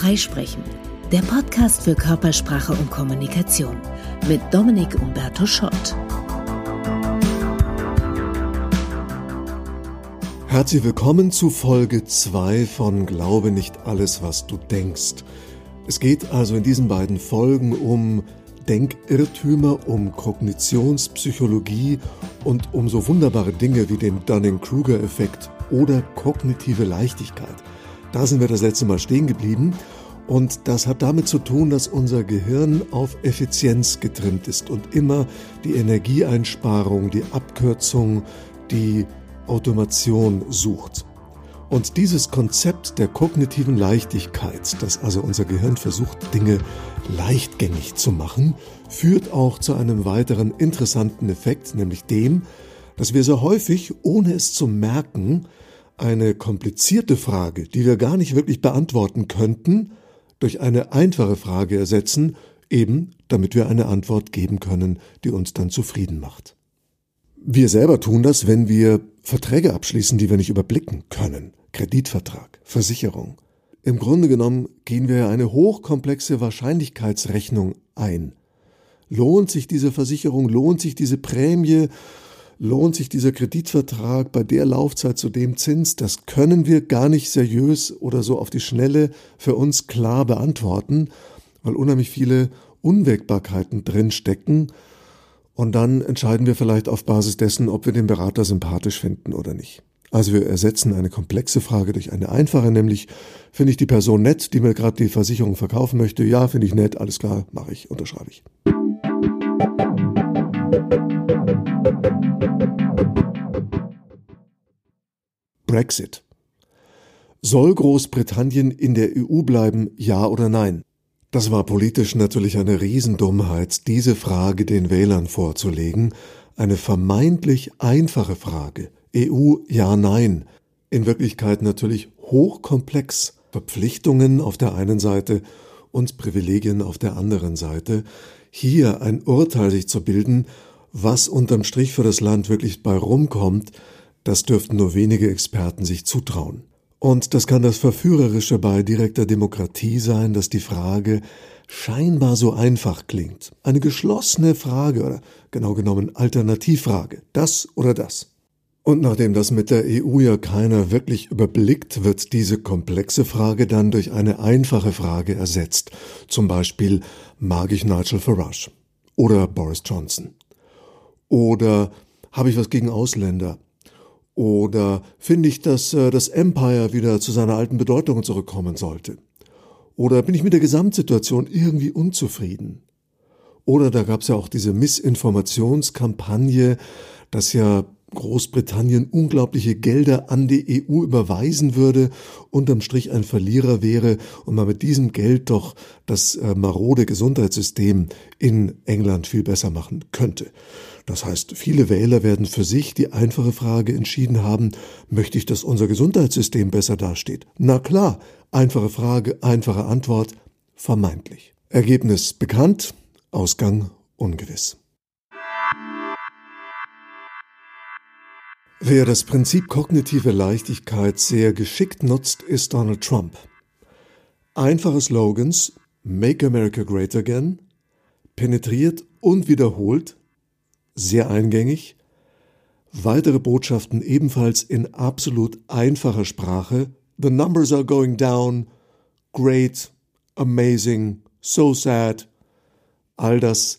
Freisprechen, der Podcast für Körpersprache und Kommunikation mit Dominik Umberto Schott. Herzlich willkommen zu Folge 2 von Glaube nicht alles, was du denkst. Es geht also in diesen beiden Folgen um Denkirrtümer, um Kognitionspsychologie und um so wunderbare Dinge wie den Dunning-Kruger-Effekt oder kognitive Leichtigkeit. Da sind wir das letzte Mal stehen geblieben. Und das hat damit zu tun, dass unser Gehirn auf Effizienz getrimmt ist und immer die Energieeinsparung, die Abkürzung, die Automation sucht. Und dieses Konzept der kognitiven Leichtigkeit, dass also unser Gehirn versucht, Dinge leichtgängig zu machen, führt auch zu einem weiteren interessanten Effekt, nämlich dem, dass wir sehr häufig, ohne es zu merken, eine komplizierte Frage, die wir gar nicht wirklich beantworten könnten, durch eine einfache Frage ersetzen, eben damit wir eine Antwort geben können, die uns dann zufrieden macht. Wir selber tun das, wenn wir Verträge abschließen, die wir nicht überblicken können. Kreditvertrag, Versicherung. Im Grunde genommen gehen wir eine hochkomplexe Wahrscheinlichkeitsrechnung ein. Lohnt sich diese Versicherung, lohnt sich diese Prämie, lohnt sich dieser Kreditvertrag bei der Laufzeit zu dem Zins, das können wir gar nicht seriös oder so auf die Schnelle für uns klar beantworten, weil unheimlich viele Unwägbarkeiten drinstecken. Und dann entscheiden wir vielleicht auf Basis dessen, ob wir den Berater sympathisch finden oder nicht. Also wir ersetzen eine komplexe Frage durch eine einfache, nämlich finde ich die Person nett, die mir gerade die Versicherung verkaufen möchte? Ja, finde ich nett, alles klar, mache ich, unterschreibe ich. Brexit. Soll Großbritannien in der EU bleiben, ja oder nein? Das war politisch natürlich eine Riesendummheit, diese Frage den Wählern vorzulegen, eine vermeintlich einfache Frage. EU ja nein. In Wirklichkeit natürlich hochkomplex. Verpflichtungen auf der einen Seite und Privilegien auf der anderen Seite. Hier ein Urteil sich zu bilden, was unterm Strich für das Land wirklich bei rumkommt, das dürften nur wenige Experten sich zutrauen. Und das kann das Verführerische bei direkter Demokratie sein, dass die Frage scheinbar so einfach klingt. Eine geschlossene Frage oder genau genommen Alternativfrage. Das oder das. Und nachdem das mit der EU ja keiner wirklich überblickt, wird diese komplexe Frage dann durch eine einfache Frage ersetzt. Zum Beispiel, mag ich Nigel Farage? Oder Boris Johnson? Oder habe ich was gegen Ausländer? Oder finde ich, dass äh, das Empire wieder zu seiner alten Bedeutung zurückkommen sollte? Oder bin ich mit der Gesamtsituation irgendwie unzufrieden? Oder da gab es ja auch diese Missinformationskampagne, dass ja Großbritannien unglaubliche Gelder an die EU überweisen würde, unterm Strich ein Verlierer wäre und man mit diesem Geld doch das äh, marode Gesundheitssystem in England viel besser machen könnte. Das heißt, viele Wähler werden für sich die einfache Frage entschieden haben, möchte ich, dass unser Gesundheitssystem besser dasteht? Na klar, einfache Frage, einfache Antwort, vermeintlich. Ergebnis bekannt, Ausgang ungewiss. Wer das Prinzip kognitive Leichtigkeit sehr geschickt nutzt, ist Donald Trump. Einfache Slogans Make America Great Again penetriert und wiederholt, sehr eingängig, weitere Botschaften ebenfalls in absolut einfacher Sprache The numbers are going down, great, amazing, so sad, all das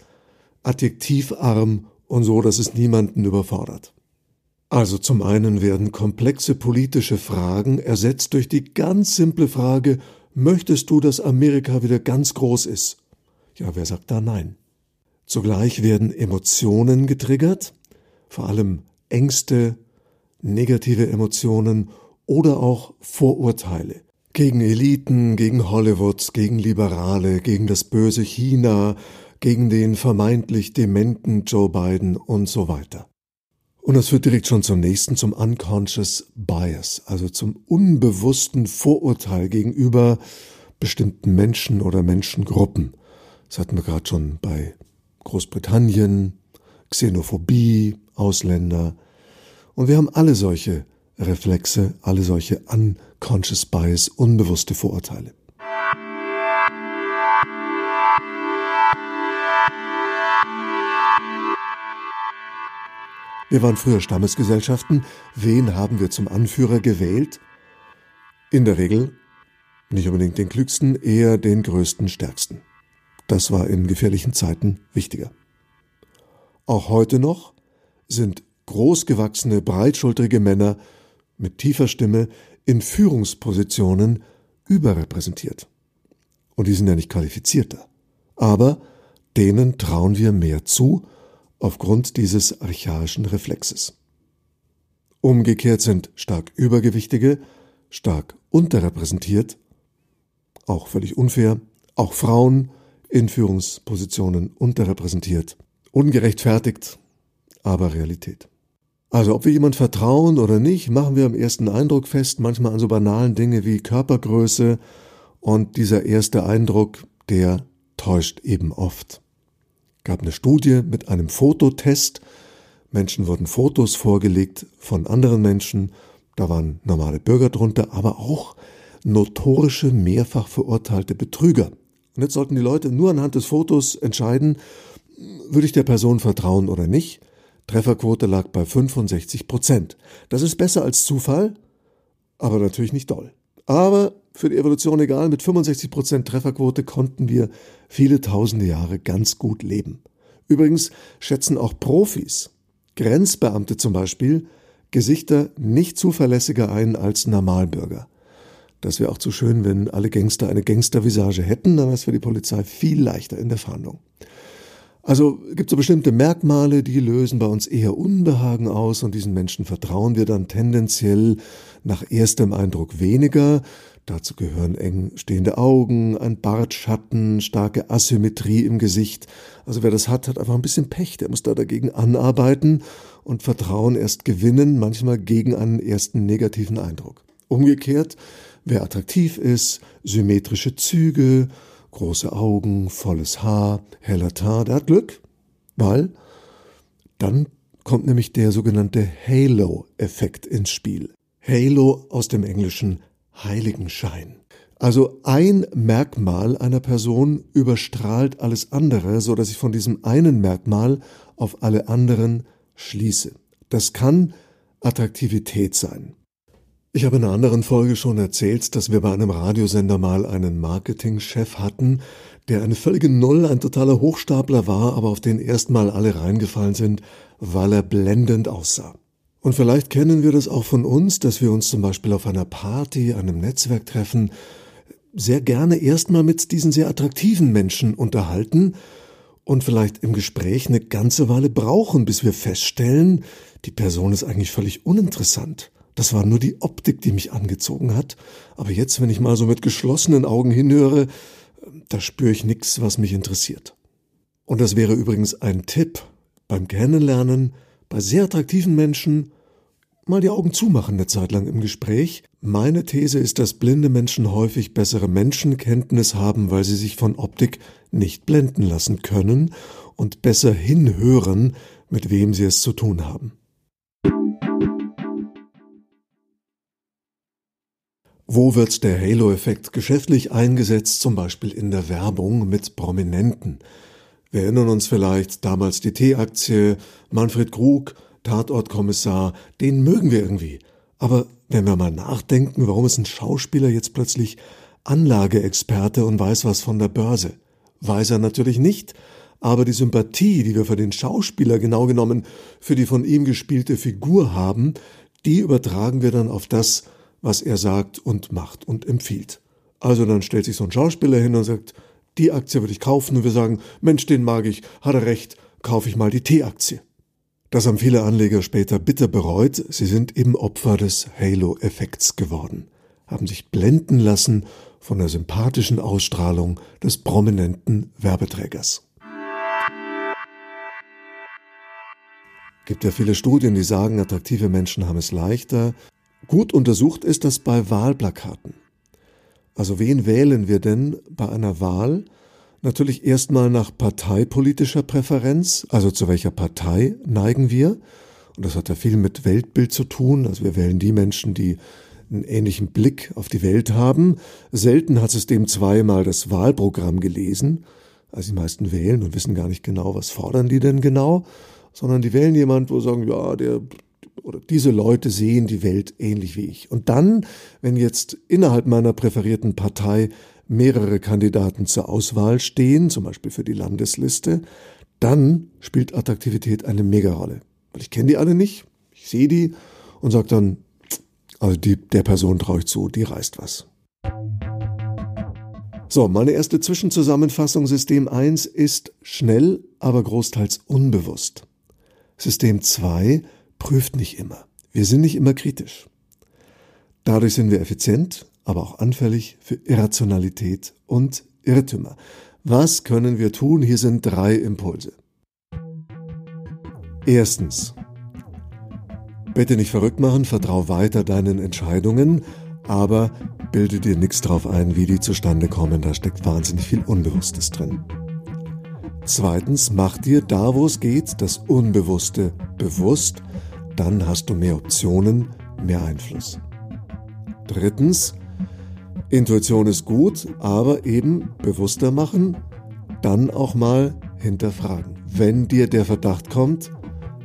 adjektivarm und so, dass es niemanden überfordert. Also zum einen werden komplexe politische Fragen ersetzt durch die ganz simple Frage, möchtest du, dass Amerika wieder ganz groß ist? Ja, wer sagt da nein? Zugleich werden Emotionen getriggert, vor allem Ängste, negative Emotionen oder auch Vorurteile gegen Eliten, gegen Hollywood, gegen Liberale, gegen das böse China, gegen den vermeintlich dementen Joe Biden und so weiter. Und das führt direkt schon zum nächsten, zum Unconscious Bias, also zum unbewussten Vorurteil gegenüber bestimmten Menschen oder Menschengruppen. Das hatten wir gerade schon bei Großbritannien, Xenophobie, Ausländer. Und wir haben alle solche Reflexe, alle solche unconscious bias, unbewusste Vorurteile. Wir waren früher Stammesgesellschaften. Wen haben wir zum Anführer gewählt? In der Regel nicht unbedingt den klügsten, eher den größten, stärksten. Das war in gefährlichen Zeiten wichtiger. Auch heute noch sind großgewachsene, breitschultrige Männer mit tiefer Stimme in Führungspositionen überrepräsentiert. Und die sind ja nicht qualifizierter. Aber denen trauen wir mehr zu aufgrund dieses archaischen Reflexes. Umgekehrt sind stark Übergewichtige stark unterrepräsentiert, auch völlig unfair, auch Frauen in Führungspositionen unterrepräsentiert, ungerechtfertigt, aber Realität. Also ob wir jemand vertrauen oder nicht, machen wir am ersten Eindruck fest, manchmal an so banalen Dinge wie Körpergröße und dieser erste Eindruck, der täuscht eben oft. Gab eine Studie mit einem Fototest. Menschen wurden Fotos vorgelegt von anderen Menschen. Da waren normale Bürger drunter, aber auch notorische, mehrfach verurteilte Betrüger. Und jetzt sollten die Leute nur anhand des Fotos entscheiden, würde ich der Person vertrauen oder nicht. Trefferquote lag bei 65 Prozent. Das ist besser als Zufall, aber natürlich nicht doll. Aber für die Evolution egal, mit 65 Prozent Trefferquote konnten wir viele tausende Jahre ganz gut leben. Übrigens schätzen auch Profis, Grenzbeamte zum Beispiel, Gesichter nicht zuverlässiger ein als Normalbürger. Das wäre auch zu schön, wenn alle Gangster eine Gangstervisage hätten, dann wäre es für die Polizei viel leichter in der Fahndung. Also gibt es so bestimmte Merkmale, die lösen bei uns eher Unbehagen aus und diesen Menschen vertrauen wir dann tendenziell nach erstem Eindruck weniger. Dazu gehören eng stehende Augen, ein Bartschatten, starke Asymmetrie im Gesicht. Also wer das hat, hat einfach ein bisschen Pech, der muss da dagegen anarbeiten und Vertrauen erst gewinnen, manchmal gegen einen ersten negativen Eindruck. Umgekehrt, wer attraktiv ist, symmetrische Züge, große Augen, volles Haar, heller Teint, der hat Glück, weil dann kommt nämlich der sogenannte Halo-Effekt ins Spiel. Halo aus dem englischen Heiligenschein. Also ein Merkmal einer Person überstrahlt alles andere, so dass ich von diesem einen Merkmal auf alle anderen schließe. Das kann Attraktivität sein. Ich habe in einer anderen Folge schon erzählt, dass wir bei einem Radiosender mal einen Marketingchef hatten, der eine völlige Null, ein totaler Hochstapler war, aber auf den erstmal alle reingefallen sind, weil er blendend aussah. Und vielleicht kennen wir das auch von uns, dass wir uns zum Beispiel auf einer Party, einem Netzwerk treffen, sehr gerne erstmal mit diesen sehr attraktiven Menschen unterhalten und vielleicht im Gespräch eine ganze Weile brauchen, bis wir feststellen, die Person ist eigentlich völlig uninteressant. Das war nur die Optik, die mich angezogen hat. Aber jetzt, wenn ich mal so mit geschlossenen Augen hinhöre, da spüre ich nichts, was mich interessiert. Und das wäre übrigens ein Tipp beim Kennenlernen bei sehr attraktiven Menschen mal die Augen zumachen eine Zeit lang im Gespräch. Meine These ist, dass blinde Menschen häufig bessere Menschenkenntnis haben, weil sie sich von Optik nicht blenden lassen können und besser hinhören, mit wem sie es zu tun haben. Wo wird der Halo-Effekt geschäftlich eingesetzt, zum Beispiel in der Werbung mit Prominenten? Wir erinnern uns vielleicht damals die T-Aktie, Manfred Krug, Tatortkommissar, den mögen wir irgendwie. Aber wenn wir mal nachdenken, warum ist ein Schauspieler jetzt plötzlich Anlageexperte und weiß was von der Börse? Weiß er natürlich nicht, aber die Sympathie, die wir für den Schauspieler genau genommen für die von ihm gespielte Figur haben, die übertragen wir dann auf das, was er sagt und macht und empfiehlt. Also dann stellt sich so ein Schauspieler hin und sagt, die Aktie würde ich kaufen und wir sagen, Mensch, den mag ich, hat er recht, kaufe ich mal die T-Aktie. Das haben viele Anleger später bitter bereut, sie sind eben Opfer des Halo-Effekts geworden, haben sich blenden lassen von der sympathischen Ausstrahlung des prominenten Werbeträgers. Gibt ja viele Studien, die sagen, attraktive Menschen haben es leichter, Gut untersucht ist das bei Wahlplakaten. Also wen wählen wir denn bei einer Wahl? Natürlich erstmal nach parteipolitischer Präferenz, also zu welcher Partei neigen wir? Und das hat ja viel mit Weltbild zu tun. Also wir wählen die Menschen, die einen ähnlichen Blick auf die Welt haben. Selten hat System zweimal das Wahlprogramm gelesen. Also die meisten wählen und wissen gar nicht genau, was fordern die denn genau. sondern die wählen jemand, wo sagen, ja, der oder diese Leute sehen die Welt ähnlich wie ich. Und dann, wenn jetzt innerhalb meiner präferierten Partei mehrere Kandidaten zur Auswahl stehen, zum Beispiel für die Landesliste, dann spielt Attraktivität eine Megarolle. Weil ich kenne die alle nicht, ich sehe die und sage dann, also die, der Person traue ich zu, die reißt was. So, meine erste Zwischenzusammenfassung System 1 ist schnell, aber großteils unbewusst. System 2 prüft nicht immer. Wir sind nicht immer kritisch. Dadurch sind wir effizient, aber auch anfällig für Irrationalität und Irrtümer. Was können wir tun? Hier sind drei Impulse. Erstens. Bitte nicht verrückt machen, vertrau weiter deinen Entscheidungen, aber bilde dir nichts drauf ein, wie die zustande kommen. Da steckt wahnsinnig viel Unbewusstes drin. Zweitens, mach dir da, wo es geht, das Unbewusste bewusst. Dann hast du mehr Optionen, mehr Einfluss. Drittens, Intuition ist gut, aber eben bewusster machen, dann auch mal hinterfragen. Wenn dir der Verdacht kommt,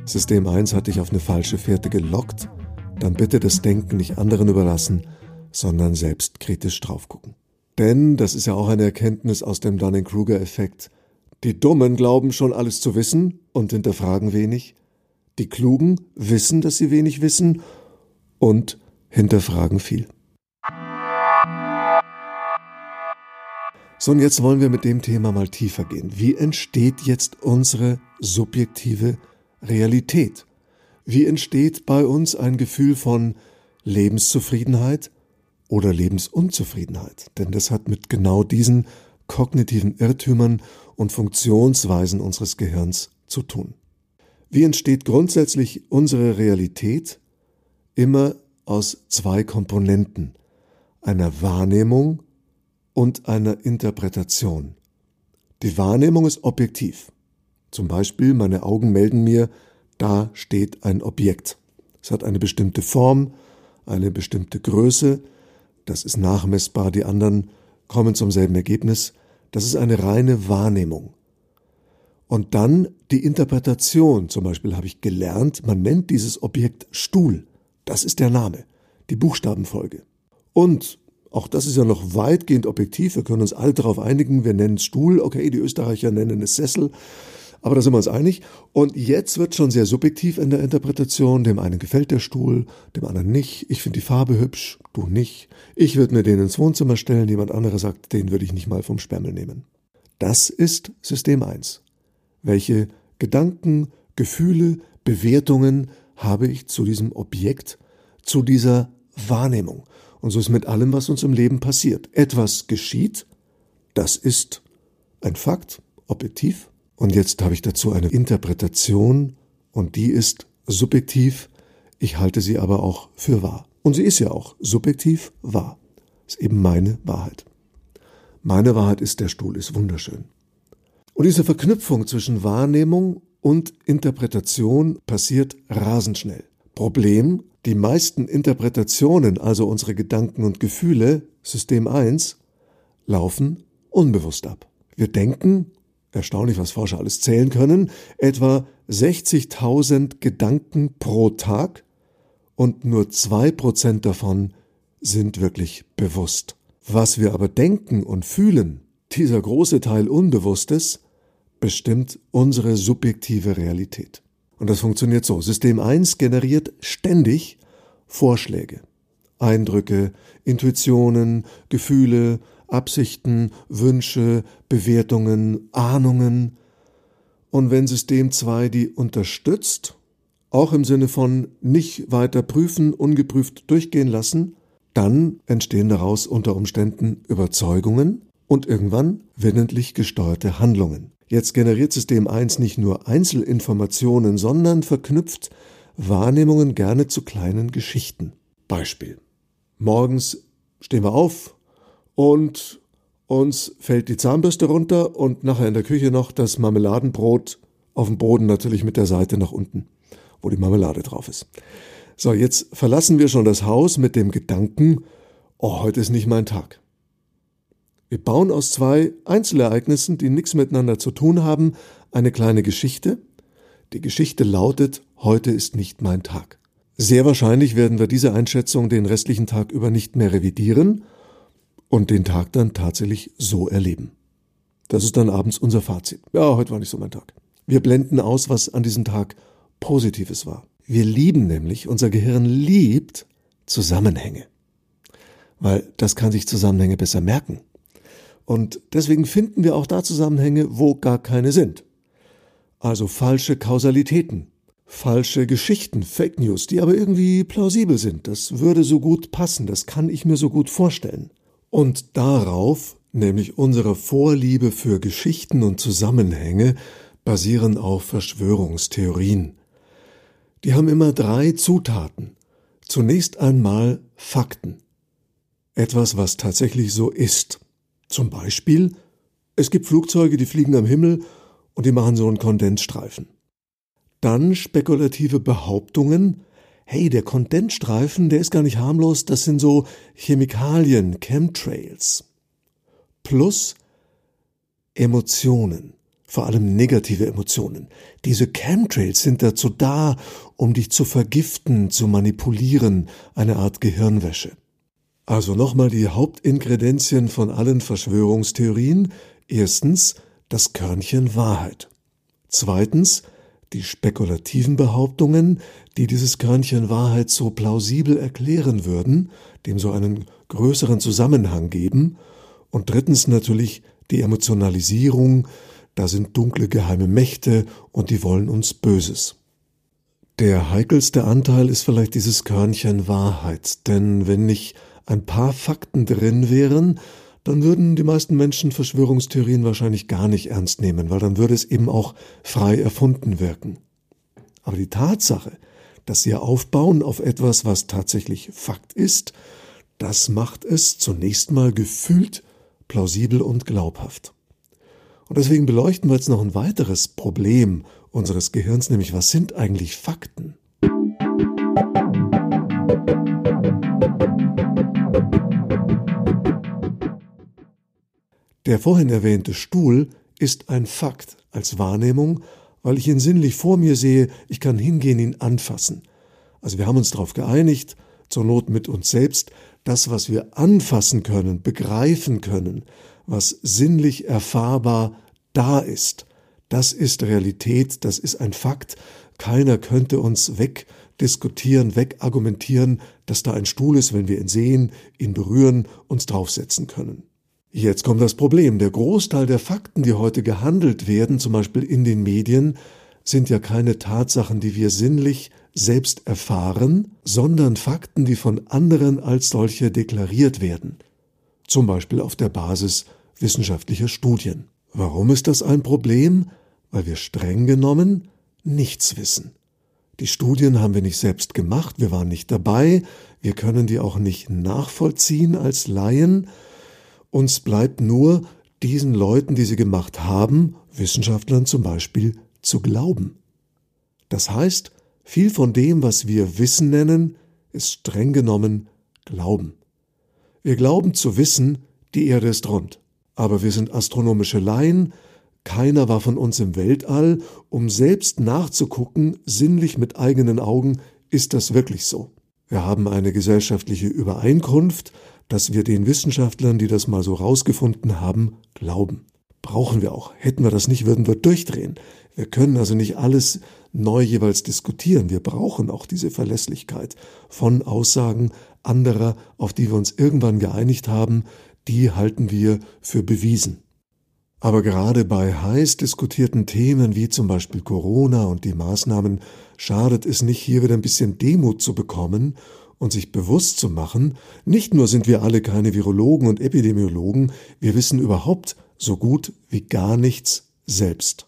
System 1 hat dich auf eine falsche Fährte gelockt, dann bitte das Denken nicht anderen überlassen, sondern selbst kritisch drauf gucken. Denn, das ist ja auch eine Erkenntnis aus dem Dunning-Kruger-Effekt, die Dummen glauben schon alles zu wissen und hinterfragen wenig, die Klugen wissen, dass sie wenig wissen und hinterfragen viel. So, und jetzt wollen wir mit dem Thema mal tiefer gehen. Wie entsteht jetzt unsere subjektive Realität? Wie entsteht bei uns ein Gefühl von Lebenszufriedenheit, oder Lebensunzufriedenheit. Denn das hat mit genau diesen kognitiven Irrtümern und Funktionsweisen unseres Gehirns zu tun. Wie entsteht grundsätzlich unsere Realität? Immer aus zwei Komponenten, einer Wahrnehmung und einer Interpretation. Die Wahrnehmung ist objektiv. Zum Beispiel, meine Augen melden mir, da steht ein Objekt. Es hat eine bestimmte Form, eine bestimmte Größe, das ist nachmessbar, die anderen kommen zum selben Ergebnis, das ist eine reine Wahrnehmung. Und dann die Interpretation, zum Beispiel habe ich gelernt, man nennt dieses Objekt Stuhl, das ist der Name, die Buchstabenfolge. Und auch das ist ja noch weitgehend objektiv, wir können uns alle darauf einigen, wir nennen Stuhl, okay, die Österreicher nennen es Sessel, aber da sind wir uns einig. Und jetzt wird schon sehr subjektiv in der Interpretation. Dem einen gefällt der Stuhl, dem anderen nicht. Ich finde die Farbe hübsch, du nicht. Ich würde mir den ins Wohnzimmer stellen, jemand anderer sagt, den würde ich nicht mal vom Sperrmüll nehmen. Das ist System 1. Welche Gedanken, Gefühle, Bewertungen habe ich zu diesem Objekt, zu dieser Wahrnehmung? Und so ist mit allem, was uns im Leben passiert. Etwas geschieht, das ist ein Fakt, objektiv, und jetzt habe ich dazu eine Interpretation und die ist subjektiv, ich halte sie aber auch für wahr. Und sie ist ja auch subjektiv wahr. Ist eben meine Wahrheit. Meine Wahrheit ist, der Stuhl ist wunderschön. Und diese Verknüpfung zwischen Wahrnehmung und Interpretation passiert rasend schnell. Problem, die meisten Interpretationen, also unsere Gedanken und Gefühle, System 1, laufen unbewusst ab. Wir denken, erstaunlich, was Forscher alles zählen können, etwa 60.000 Gedanken pro Tag und nur zwei Prozent davon sind wirklich bewusst. Was wir aber denken und fühlen, dieser große Teil Unbewusstes, bestimmt unsere subjektive Realität. Und das funktioniert so. System 1 generiert ständig Vorschläge, Eindrücke, Intuitionen, Gefühle, Absichten, Wünsche, Bewertungen, Ahnungen. Und wenn System 2 die unterstützt, auch im Sinne von nicht weiter prüfen, ungeprüft durchgehen lassen, dann entstehen daraus unter Umständen Überzeugungen und irgendwann willentlich gesteuerte Handlungen. Jetzt generiert System 1 nicht nur Einzelinformationen, sondern verknüpft Wahrnehmungen gerne zu kleinen Geschichten. Beispiel. Morgens stehen wir auf, und uns fällt die Zahnbürste runter und nachher in der Küche noch das Marmeladenbrot auf dem Boden natürlich mit der Seite nach unten, wo die Marmelade drauf ist. So, jetzt verlassen wir schon das Haus mit dem Gedanken, oh, heute ist nicht mein Tag. Wir bauen aus zwei Einzelereignissen, die nichts miteinander zu tun haben, eine kleine Geschichte, Die Geschichte lautet, heute ist nicht mein Tag. Sehr wahrscheinlich werden wir diese Einschätzung den restlichen Tag über nicht mehr revidieren und den Tag dann tatsächlich so erleben. Das ist dann abends unser Fazit. Ja, heute war nicht so mein Tag. Wir blenden aus, was an diesem Tag Positives war. Wir lieben nämlich, unser Gehirn liebt Zusammenhänge. Weil das kann sich Zusammenhänge besser merken. Und deswegen finden wir auch da Zusammenhänge, wo gar keine sind. Also falsche Kausalitäten, falsche Geschichten, Fake News, die aber irgendwie plausibel sind. Das würde so gut passen, das kann ich mir so gut vorstellen. Und darauf, nämlich unsere Vorliebe für Geschichten und Zusammenhänge, basieren auch Verschwörungstheorien. Die haben immer drei Zutaten. Zunächst einmal Fakten. Etwas, was tatsächlich so ist. Zum Beispiel, es gibt Flugzeuge, die fliegen am Himmel und die machen so einen Kondensstreifen. Dann spekulative Behauptungen, hey, der Kondensstreifen, der ist gar nicht harmlos, das sind so Chemikalien, Chemtrails. Plus Emotionen, vor allem negative Emotionen. Diese Chemtrails sind dazu da, um dich zu vergiften, zu manipulieren, eine Art Gehirnwäsche. Also nochmal die Hauptingredienzien von allen Verschwörungstheorien. Erstens das Körnchen Wahrheit. Zweitens die spekulativen Behauptungen, die dieses Körnchen Wahrheit so plausibel erklären würden, dem so einen größeren Zusammenhang geben, und drittens natürlich die Emotionalisierung, da sind dunkle geheime Mächte und die wollen uns Böses. Der heikelste Anteil ist vielleicht dieses Körnchen Wahrheit, denn wenn nicht ein paar Fakten drin wären, dann würden die meisten Menschen Verschwörungstheorien wahrscheinlich gar nicht ernst nehmen, weil dann würde es eben auch frei erfunden wirken. Aber die Tatsache, dass sie aufbauen auf etwas, was tatsächlich Fakt ist, das macht es zunächst mal gefühlt plausibel und glaubhaft. Und deswegen beleuchten wir jetzt noch ein weiteres Problem unseres Gehirns, nämlich was sind eigentlich Fakten? Der vorhin erwähnte Stuhl ist ein Fakt als Wahrnehmung, weil ich ihn sinnlich vor mir sehe, ich kann hingehen, ihn anfassen. Also wir haben uns darauf geeinigt, zur Not mit uns selbst, das, was wir anfassen können, begreifen können, was sinnlich erfahrbar da ist, das ist Realität, das ist ein Fakt. Keiner könnte uns wegdiskutieren, wegargumentieren, dass da ein Stuhl ist, wenn wir ihn sehen, ihn berühren, uns draufsetzen können. Jetzt kommt das Problem. Der Großteil der Fakten, die heute gehandelt werden, zum Beispiel in den Medien, sind ja keine Tatsachen, die wir sinnlich selbst erfahren, sondern Fakten, die von anderen als solche deklariert werden. Zum Beispiel auf der Basis wissenschaftlicher Studien. Warum ist das ein Problem? Weil wir streng genommen nichts wissen. Die Studien haben wir nicht selbst gemacht, wir waren nicht dabei, wir können die auch nicht nachvollziehen als Laien, uns bleibt nur, diesen Leuten, die sie gemacht haben, Wissenschaftlern zum Beispiel, zu glauben. Das heißt, viel von dem, was wir Wissen nennen, ist streng genommen Glauben. Wir glauben zu wissen, die Erde ist rund. Aber wir sind astronomische Laien, keiner war von uns im Weltall, um selbst nachzugucken, sinnlich mit eigenen Augen, ist das wirklich so. Wir haben eine gesellschaftliche Übereinkunft, dass wir den Wissenschaftlern, die das mal so rausgefunden haben, glauben. Brauchen wir auch. Hätten wir das nicht, würden wir durchdrehen. Wir können also nicht alles neu jeweils diskutieren. Wir brauchen auch diese Verlässlichkeit von Aussagen anderer, auf die wir uns irgendwann geeinigt haben, die halten wir für bewiesen. Aber gerade bei heiß diskutierten Themen wie zum Beispiel Corona und die Maßnahmen schadet es nicht, hier wieder ein bisschen Demut zu bekommen und sich bewusst zu machen, nicht nur sind wir alle keine Virologen und Epidemiologen, wir wissen überhaupt so gut wie gar nichts selbst.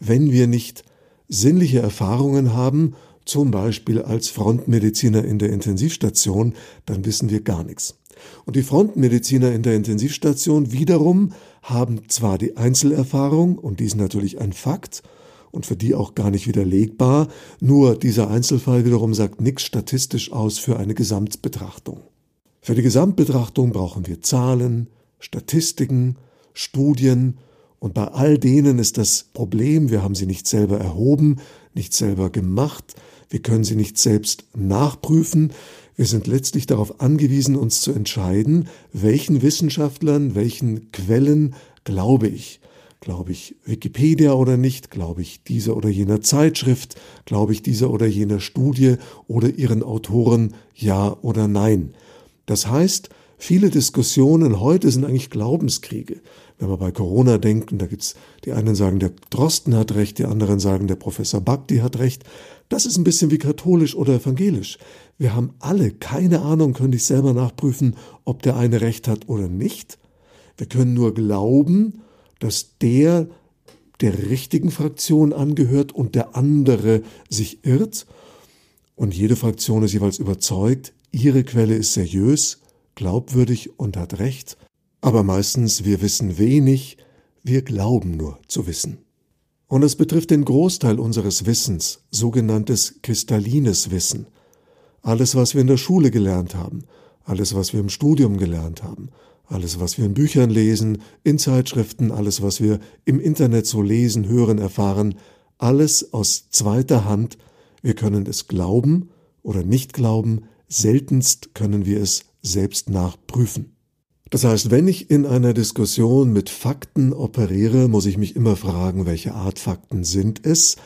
Wenn wir nicht sinnliche Erfahrungen haben, zum Beispiel als Frontmediziner in der Intensivstation, dann wissen wir gar nichts. Und die Frontmediziner in der Intensivstation wiederum haben zwar die Einzelerfahrung, und die ist natürlich ein Fakt, und für die auch gar nicht widerlegbar, nur dieser Einzelfall wiederum sagt nichts statistisch aus für eine Gesamtbetrachtung. Für die Gesamtbetrachtung brauchen wir Zahlen, Statistiken, Studien, und bei all denen ist das Problem, wir haben sie nicht selber erhoben, nicht selber gemacht, wir können sie nicht selbst nachprüfen, wir sind letztlich darauf angewiesen, uns zu entscheiden, welchen Wissenschaftlern, welchen Quellen glaube ich. Glaube ich Wikipedia oder nicht? Glaube ich dieser oder jener Zeitschrift? Glaube ich dieser oder jener Studie oder ihren Autoren ja oder nein? Das heißt, viele Diskussionen heute sind eigentlich Glaubenskriege. Wenn wir bei Corona denken, da gibt's die einen sagen, der Drosten hat recht, die anderen sagen, der Professor Bhakti hat recht. Das ist ein bisschen wie katholisch oder evangelisch. Wir haben alle keine Ahnung, können nicht selber nachprüfen, ob der eine recht hat oder nicht. Wir können nur glauben, dass der der richtigen Fraktion angehört und der andere sich irrt. Und jede Fraktion ist jeweils überzeugt, ihre Quelle ist seriös, glaubwürdig und hat recht. Aber meistens wir wissen wenig, wir glauben nur zu wissen. Und es betrifft den Großteil unseres Wissens, sogenanntes kristallines Wissen. Alles, was wir in der Schule gelernt haben, alles, was wir im Studium gelernt haben, alles, was wir in Büchern lesen, in Zeitschriften, alles, was wir im Internet so lesen, hören, erfahren, alles aus zweiter Hand. Wir können es glauben oder nicht glauben, seltenst können wir es selbst nachprüfen. Das heißt, wenn ich in einer Diskussion mit Fakten operiere, muss ich mich immer fragen, welche Art Fakten sind es?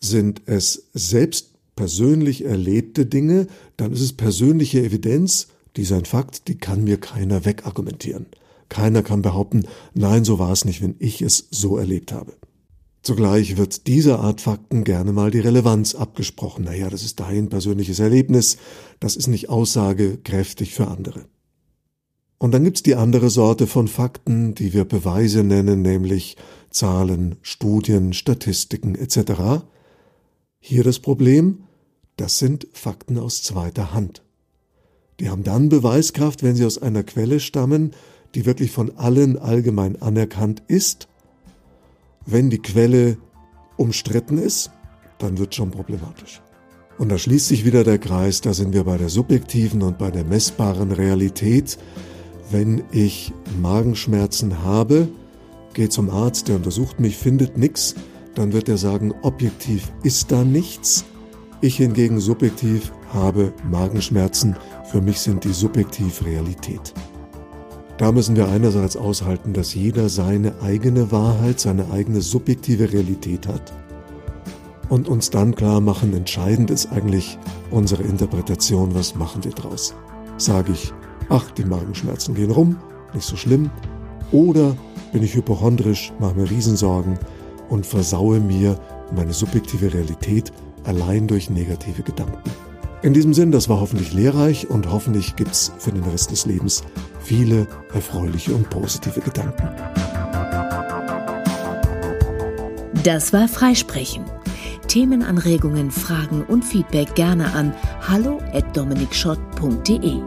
Sind es selbst persönlich erlebte Dinge? Dann ist es persönliche Evidenz die ist Fakt, die kann mir keiner wegargumentieren. Keiner kann behaupten, nein, so war es nicht, wenn ich es so erlebt habe. Zugleich wird dieser Art Fakten gerne mal die Relevanz abgesprochen. Naja, das ist dein persönliches Erlebnis, das ist nicht aussagekräftig für andere. Und dann gibt's die andere Sorte von Fakten, die wir Beweise nennen, nämlich Zahlen, Studien, Statistiken etc. Hier das Problem, das sind Fakten aus zweiter Hand. Die haben dann Beweiskraft, wenn sie aus einer Quelle stammen, die wirklich von allen allgemein anerkannt ist. Wenn die Quelle umstritten ist, dann wird schon problematisch. Und da schließt sich wieder der Kreis, da sind wir bei der subjektiven und bei der messbaren Realität. Wenn ich Magenschmerzen habe, gehe zum Arzt, der untersucht mich, findet nichts, dann wird er sagen, objektiv ist da nichts. Ich hingegen subjektiv habe Magenschmerzen, für mich sind die subjektiv Realität. Da müssen wir einerseits aushalten, dass jeder seine eigene Wahrheit, seine eigene subjektive Realität hat und uns dann klar machen, entscheidend ist eigentlich unsere Interpretation, was machen wir draus. Sage ich, ach, die Magenschmerzen gehen rum, nicht so schlimm, oder bin ich hypochondrisch, mache mir Riesensorgen und versaue mir meine subjektive Realität allein durch negative Gedanken. In diesem Sinn, das war hoffentlich lehrreich und hoffentlich gibt's für den Rest des Lebens viele erfreuliche und positive Gedanken. Das war Freisprechen. Themenanregungen, Fragen und Feedback gerne an hallo@dominikschott.de.